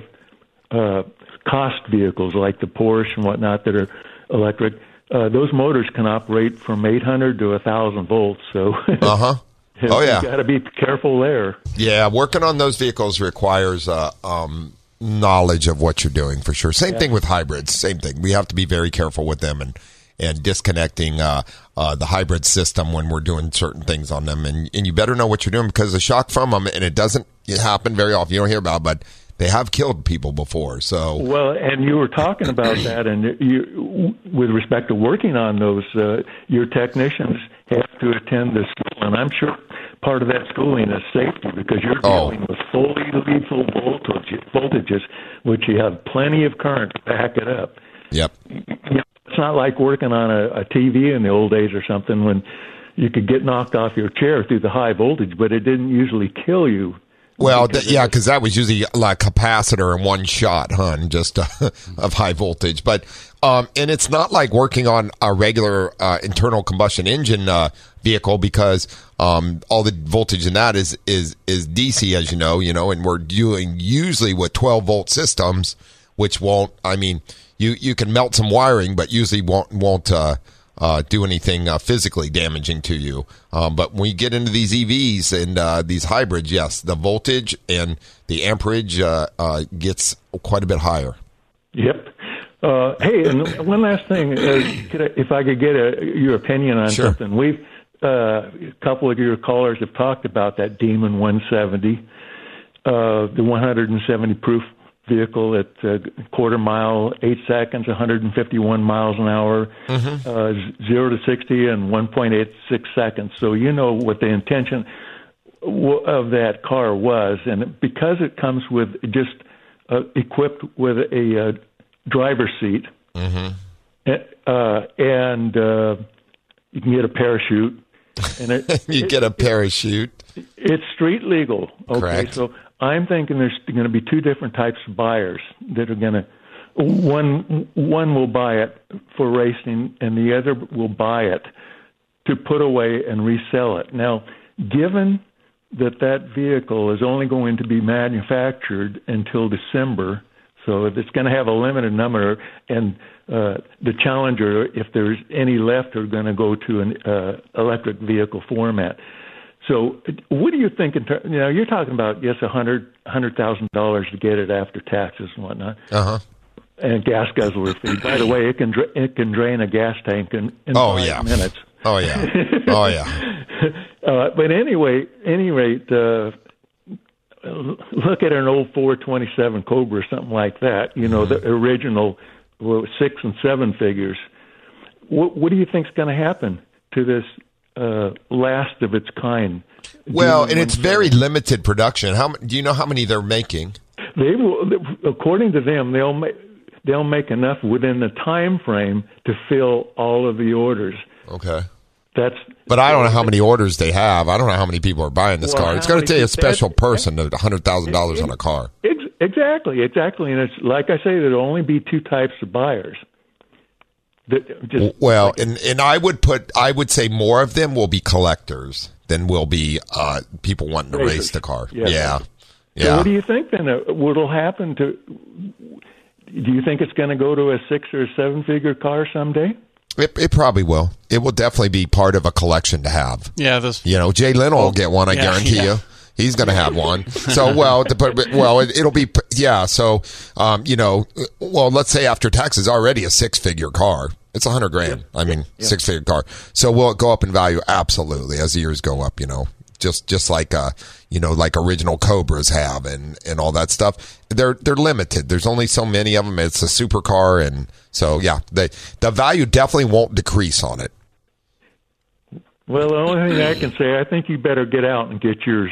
uh, cost vehicles like the Porsche and whatnot that are electric, uh, those motors can operate from 800 to 1,000 volts. So, (laughs) Uh huh. Oh yeah. you got to be careful there. Yeah, working on those vehicles requires uh, um, knowledge of what you're doing for sure. Same thing with hybrids. Same thing. We have to be very careful with them and and disconnecting uh, uh, the hybrid system when we're doing certain things on them. And and you better know what you're doing because the shock from them, and it doesn't happen very often. You don't hear about, it, but they have killed people before. So Well, and you were talking about (clears throat) that, and you, with respect to working on those, uh, your technicians have to attend the school, and I'm sure part of that schooling is safety because you're Oh. dealing with fully lethal voltage, voltages, which you have plenty of current to back it up. yep. You know, it's not like working on a, a TV in the old days or something when you could get knocked off your chair through the high voltage, but it didn't usually kill you. Well, th- yeah, because that was usually like capacitor in one shot, hun, just uh, (laughs) of high voltage. But um, and it's not like working on a regular uh, internal combustion engine uh, vehicle because um, all the voltage in that is is is DC, as you know, you know, and we're doing usually with 12 volt systems, which won't. I mean, you you can melt some wiring, but usually won't won't. Uh, uh, do anything uh, physically damaging to you. Um, but when you get into these EVs and uh, these hybrids, yes, the voltage and the amperage uh, uh, gets quite a bit higher. Yep. Uh, hey, and one last thing, uh, could I, if I could get a, your opinion on Sure. something. We've uh, a couple of your callers have talked about that Demon 170, uh, the 170 proof vehicle at uh, quarter mile, eight seconds, 151 miles an hour, uh, zero to 60 in 1.86 seconds. So you know what the intention w- of that car was, and because it comes with just uh, equipped with a uh, driver's seat, uh, and uh, you can get a parachute, and it, (laughs) You get a parachute. it's street legal. Okay, Correct. so I'm thinking there's going to be two different types of buyers that are going to. One one will buy it for racing, and the other will buy it to put away and resell it. Now, given that that vehicle is only going to be manufactured until December, so if it's going to have a limited number, and uh, the Challenger, if there's any left, are going to go to an uh, electric vehicle format. So, what do you think? In ter- you know, you're talking about yes, a hundred hundred thousand dollars to get it after taxes and whatnot, Uh huh. and gas guzzler fee. By the way, it can dra- it can drain a gas tank in, in Oh, five yeah. minutes. Oh yeah. Oh yeah. (laughs) Uh, but anyway, any rate, uh, look at an old 427 Cobra or something like that. You know, the original well, six and seven figures. What, what do you think's going to happen to this uh, last of its kind. Well, and it's very limited production. How do you know how many they're making? They will, according to them, they'll make they'll make enough within the time frame to fill all of the orders. Okay. That's But I don't know how many orders they have. I don't know how many people are buying this Well, car. It's going to take a special person to hundred thousand dollars on a car. ex- exactly exactly, and it's like I say, there'll only be two types of buyers. That just Well, and and I would put I would say more of them will be collectors than will be uh, people wanting to Racers. race the car. Yeah. Yeah, So what do you think then? Uh, What'll happen to? Do you think it's going to go to a six or seven figure car someday? It, it probably will. It will definitely be part of a collection to have. Yeah, those. You know, Jay Leno will get one. I yeah, (laughs) guarantee yeah. you. He's going to have one. So, well, the- but, but- well, it, it'll be, yeah. So, um, you know, well, let's say after tax is already a six figure car. It's a hundred grand. I mean, six figure car. So will it go up in value? Absolutely. As the years go up, you know, just, just like, uh, you know, like original Cobras have and, and all that stuff. They're, they're limited. There's only so many of them. It's a supercar. And so, yeah, the, the value definitely won't decrease on it. Well, the only thing I can say, I think you better get out and get yours.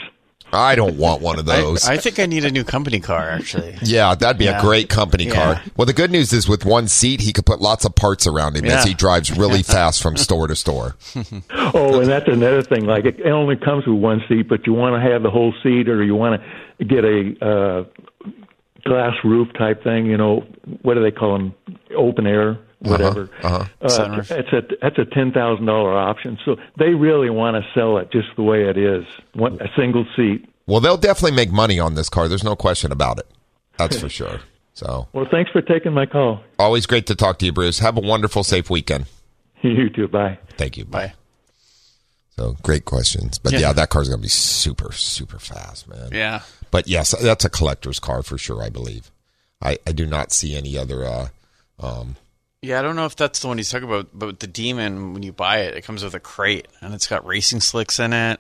I don't want one of those. I think I need a new company car, actually. Yeah, that'd be Yeah. a great company Yeah. car. Well, the good news is with one seat, he could put lots of parts around him as he drives really (laughs) fast from store to store. (laughs) Oh, and that's another thing. Like it only comes with one seat, but you want to have the whole seat, or you want to get a uh, glass roof type thing. You know, what do they call them? Open air, whatever. uh-huh. Uh, Sunroof. that's a that's a ten thousand dollar option. So they really want to sell it just the way it is, one, a single seat. Well, they'll definitely make money on this car. There's no question about it. That's for sure. So, (laughs) Well, thanks for taking my call. always great to talk to you, Bruce. Have a wonderful, safe weekend. (laughs) You too. Bye. Thank you. Bye. So, great questions. But yeah, Yeah. that car's going to be super, super fast, man. Yeah. But yes, that's a collector's car for sure, I believe. I, I do not see any other. Uh, um, Yeah, I don't know if that's the one he's talking about, but the Demon, when you buy it, it comes with a crate and it's got racing slicks in it.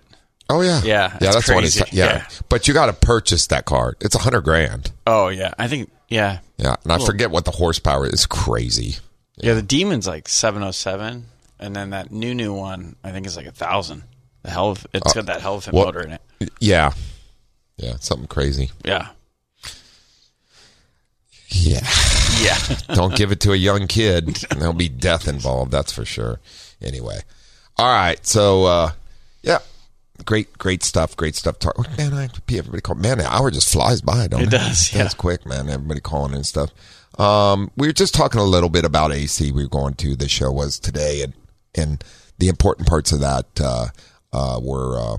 oh yeah, Yeah, yeah. That's what it's. crazy. Yeah. Yeah. but you got to purchase that car. It's a hundred grand. Oh yeah, I think yeah, Yeah, and I forget what the horsepower is. Crazy. yeah. The Demon's like seven oh seven, and then that new new one I think is like a thousand. The hell of it's uh, got that Hellephant well- motor in it. Yeah, yeah, something crazy. Yeah, Yeah, (laughs) yeah. don't give it to a young kid. There'll be death involved. That's for sure. Anyway, all right. So, uh, yeah, great, great stuff. Great stuff. Talk. Man, I everybody call. Man, the hour just flies by. Don't It it? does, That's yeah. quick, man. Everybody calling and stuff. Um, we were just talking a little bit about AC. We were going to the show was today, and and the important parts of that uh, uh, were.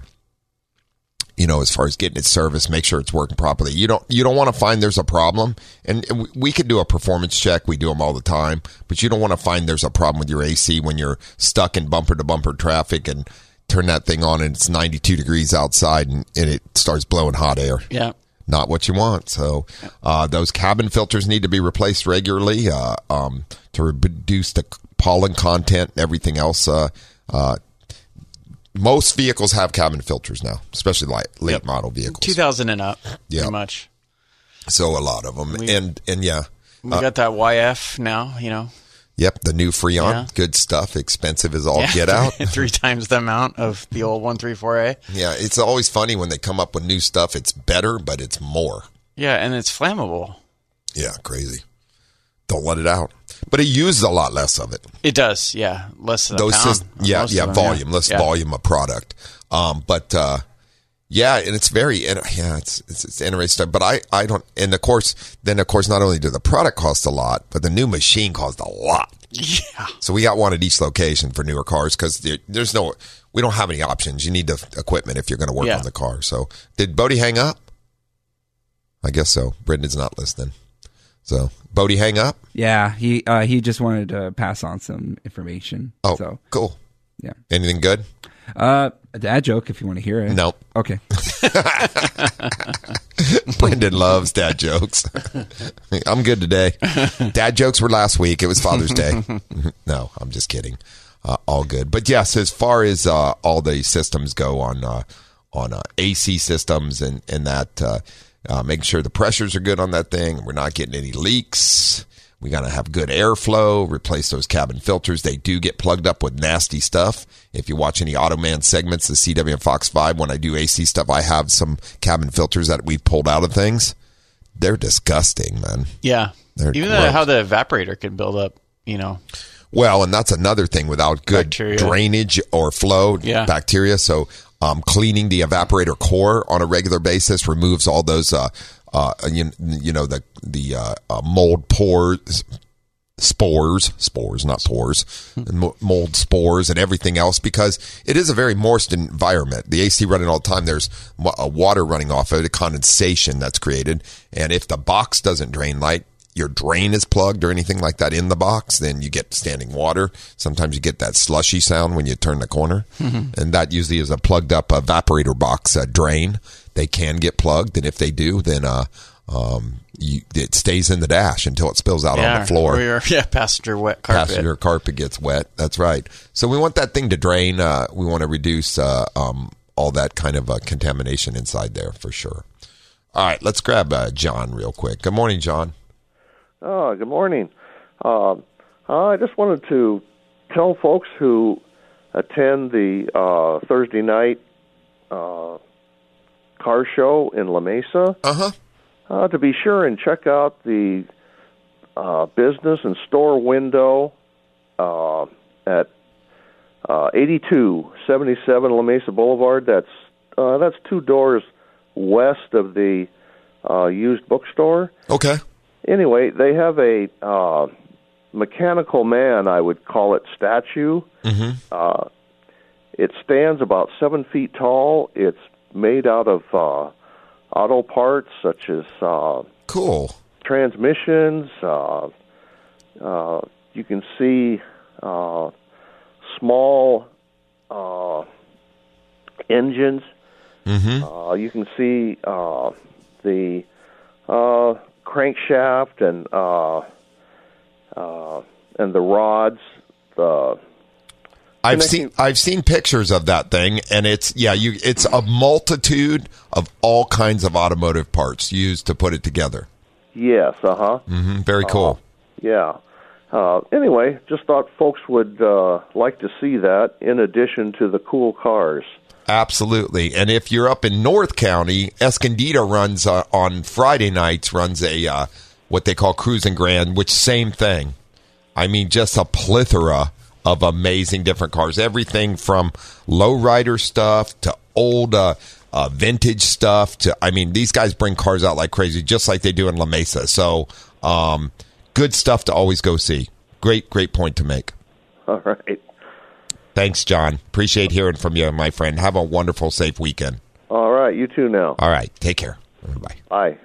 You know, as far as getting it serviced, make sure it's working properly. You don't you don't want to find there's a problem, and we- we could do a performance check. We do them all the time, but you don't want to find there's a problem with your AC when you're stuck in bumper to bumper traffic and turn that thing on and it's 92 degrees outside and, and it starts blowing hot air. Yeah. Not what you want. So uh, those cabin filters need to be replaced regularly uh, um, to reduce the pollen content and everything else. Uh, uh, most vehicles have cabin filters now, especially late, late Yep. model vehicles. Two thousand and up, Yeah. pretty much. So a lot of them, We- and and yeah, We Uh, got that YF now, you know. yep, the new Freon, Yeah. good stuff, expensive as all Yeah. get out. (laughs) Three times the amount of the old one three four A. yeah, it's always funny when they come up with new stuff. It's better, but it's more. Yeah, and it's flammable. Yeah, crazy. Don't let it out, but it uses a lot less of it. It does, yeah. Less than Those, pound. yeah, yeah, them, volume, less Yeah. volume of product. Um, but uh, yeah, and it's very, yeah, it's, it's it's interesting stuff. But I I don't, and of course, then of course, not only do the product cost a lot, but the new machine cost a lot. Yeah. So we got one at each location for newer cars because there, there's no, we don't have any options. You need the equipment if you're going to work Yeah. on the car. So did Bodie hang up? I guess so. Brendan's not listening. So Bodie hang up? Yeah, he uh, he just wanted to pass on some information. Oh, so cool. yeah. Anything good? Uh, a dad joke if you want to hear it. Nope. Okay. (laughs) Brendan loves dad jokes. (laughs) I'm good today. Dad jokes were last week. It was Father's Day. (laughs) no, I'm just kidding. Uh, all good. But yes, as far as uh, all the systems go on uh, on uh, AC systems and and that, uh, making sure the pressures are good on that thing. We're not getting any leaks. We got to have good airflow, replace those cabin filters. They do get plugged up with nasty stuff. If you watch any Automan segments, the CW and Fox 5, when I do AC stuff, I have some cabin filters that we've pulled out of things. They're disgusting, man. Yeah. They're Even the, how the evaporator can build up, you know. Well, and that's another thing without good Bacteria. drainage or flow, Yeah. bacteria. So, um, cleaning the evaporator core on a regular basis removes all those, uh, uh, you, you know, the, the, uh, uh, mold pores, spores, spores, not pores, mo- mold spores and everything else because it is a very moist environment. The AC running all the time, there's wa- water running off of it, condensation that's created. And if the box doesn't drain like your drain is plugged or anything like that in the box, then you get standing water. Sometimes you get that slushy sound when you turn the corner. Mhm. And that usually is a plugged up evaporator box uh, drain. They can get plugged. And if they do, then, uh, um, you, it stays in the dash until it spills out yeah, on the floor Or your, (laughs) yeah, passenger wet carpet. passenger carpet gets wet. That's right. So we want that thing to drain. Uh, we want to reduce uh, um, all that kind of uh, contamination inside there for sure. All right, let's grab uh, John real quick. Good morning, John. Oh, good morning. Uh, I just wanted to tell folks who attend the uh, Thursday night uh, car show in La Mesa uh-huh. uh, to be sure and check out the uh, business and store window uh, at uh, 8277 La Mesa Boulevard. That's uh, that's two doors west of the uh, used bookstore Okay. Anyway, they have a uh, mechanical man, I would call it, statue. Mm-hmm. Uh, it stands about seven feet tall. It's made out of uh, auto parts such as uh, cool transmissions. Uh, uh, you can see uh, small uh, engines. Mm-hmm. Uh, you can see uh, the uh, crankshaft and uh, uh, and the rods. The I've seen I've seen pictures of that thing, and it's yeah, you it's a multitude of all kinds of automotive parts used to put it together. yes, uh huh. hmm Very cool. Yeah. Uh, anyway, just thought folks would uh, like to see that in addition to the cool cars. Absolutely. And if you're up in North County, Escondido runs uh, on Friday nights runs a uh, what they call Cruising Grand, which same thing. I mean, just a plethora of amazing different cars. Everything from lowrider stuff to old uh, uh, vintage stuff to I mean, these guys bring cars out like crazy, just like they do in La Mesa. So, um, good stuff to always go see. Great, great point to make. All right. Thanks, John. Appreciate hearing from you, my friend. Have a wonderful, safe weekend. All right. You too now. All right. Take care. Bye. Bye.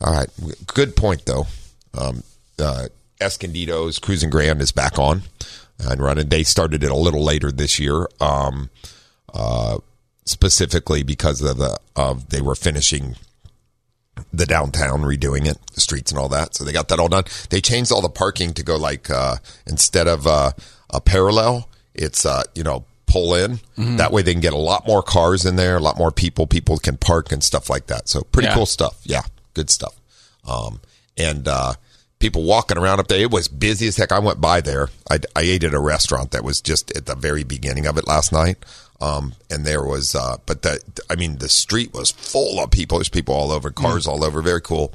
All right. Good point, though. Um, uh, Escondido's Cruising Grand is back on and running. They started it a little later this year, um, uh, specifically because of the of they were finishing the downtown, redoing it, the streets and all that. So they got that all done. They changed all the parking to go like uh, instead of uh, a parallel, it's uh, you know pull in. Mhm. That way they can get a lot more cars in there, a lot more people. People can park and stuff like that. So pretty Yeah. cool stuff. Yeah, good stuff. Um, and uh, people walking around up there. It was busy as heck. I went by there. I, I ate at a restaurant that was just at the very beginning of it last night. Um, and there was, uh, but the, I mean, the street was full of people. There's people all over, cars all over. Very cool.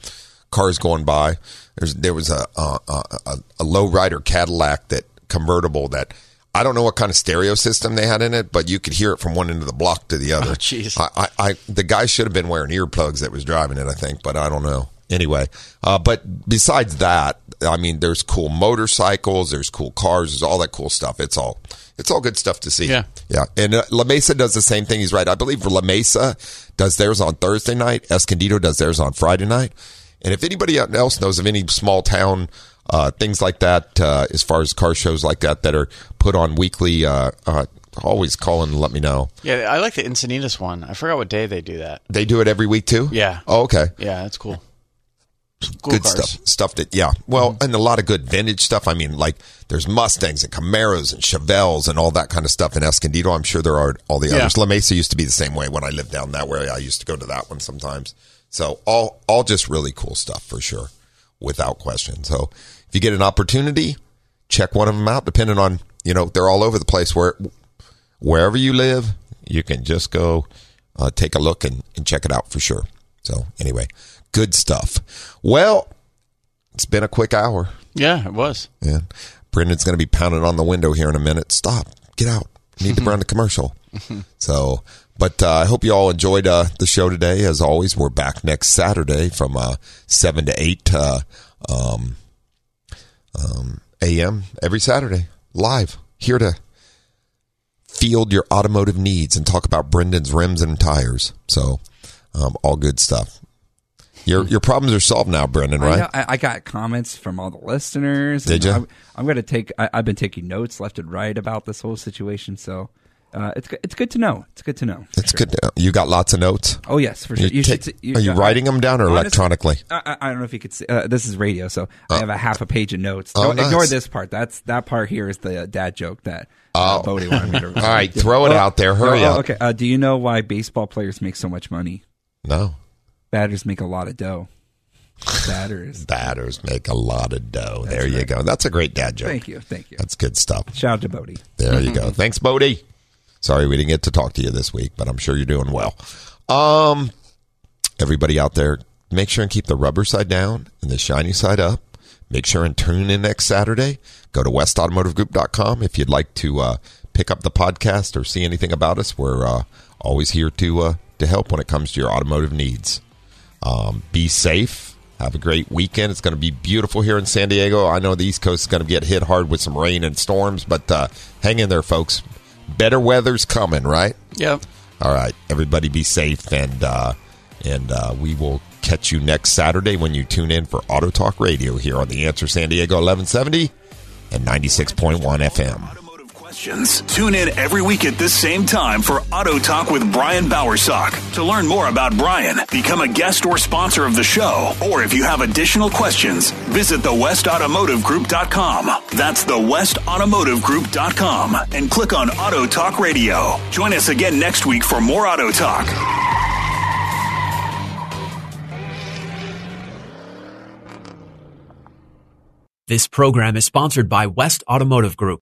Cars going by. There's, there was a, a, a, a low rider Cadillac that convertible that I don't know what kind of stereo system they had in it, but you could hear it from one end of the block to the other. Oh, jeez. I, I, I, the guy should have been wearing earplugs that was driving it, I think, but I don't know. Anyway, uh, but besides that, I mean, there's cool motorcycles, there's cool cars, there's all that cool stuff. It's all, it's all good stuff to see. Yeah. Yeah. And uh, La Mesa does the same thing. He's right. I believe La Mesa does theirs on Thursday night. Escondido does theirs on Friday night. And if anybody else knows of any small town, uh, things like that, uh, as far as car shows like that, that are put on weekly, uh, uh, always call and let me know. Yeah, I like the Encinitas one. I forgot what day they do that. They do it every week too? Yeah. Oh, okay. Yeah, that's cool. Cool good cars. stuff. Stuff that, yeah. Well, and a lot of good vintage stuff. I mean, like there's Mustangs and Camaros and Chevelles and all that kind of stuff in Escondido. I'm sure there are all the Yeah. others. La Mesa used to be the same way when I lived down that way. I used to go to that one sometimes. So all, all just really cool stuff for sure. without question. So you get an opportunity, check one of them out. Depending on you know, they're all over the place. Where wherever you live, you can just go uh, take a look and, and check it out for sure. So anyway, good stuff. Well, it's been a quick hour. Yeah, it was. Yeah. Brendan's going to be pounding on the window here in a minute. Stop. Get out. Need to run the commercial. (laughs) So, but uh, I hope you all enjoyed uh, the show today. As always, we're back next Saturday from uh, 7 to 8 uh, um, um, a.m. every Saturday, live, here to field your automotive needs and talk about Brendan's rims and tires. So, um, all good stuff. Your your problems are solved now, Brendan. I, Right? know- I, I got comments from all the listeners. Did ya? I'm, I'm going to take. I, I've been taking notes left and right about this whole situation. So uh, it's good- it's good to know. It's good to know. It's good. To, you got lots of notes. Oh yes, for sure. You You take- should see- are you uh, writing them down or honestly, electronically? I, I- don't know if you could see. Uh, this is radio, so I have a half a page of notes. Oh, Don't ignore this part. That's that part here is the uh, dad joke that uh, Oh. Bodie wanted me to. (laughs) All right, throw it out there. Hurry oh, up. Okay. Uh, do you know why baseball players make so much money? No. Batters make a lot of dough. Batters. (laughs) Batters make a lot of dough. there you go. That's a great dad joke. Thank you. Thank you. That's good stuff. Shout out to Bodie. There you go. (laughs) Thanks, Bodie. Sorry we didn't get to talk to you this week, but I'm sure you're doing well. Um, everybody out there, make sure and keep the rubber side down and the shiny side up. Make sure and tune in next Saturday. Go to westautomotivegroup.com if you'd like to uh, pick up the podcast or see anything about us. We're uh, always here to uh, to help when it comes to your automotive needs. Um, be safe. Have a great weekend. It's going to be beautiful here in San Diego. I know the East Coast is going to get hit hard with some rain and storms, but uh, hang in there, folks. Better weather's coming, right? Yep. All right, everybody, be safe, and uh, and uh, we will catch you next Saturday when you tune in for Auto Talk Radio here on the Answer San Diego 1170 and 96.1 FM. Questions. Tune in every week at this same time for Auto Talk with Brian Bowersock. To learn more about Brian, become a guest or sponsor of the show, or if you have additional questions, visit the westautomotivegroup.com. That's the westautomotivegroup.com and click on Auto Talk Radio. Join us again next week for more Auto Talk. This program is sponsored by West Automotive Group.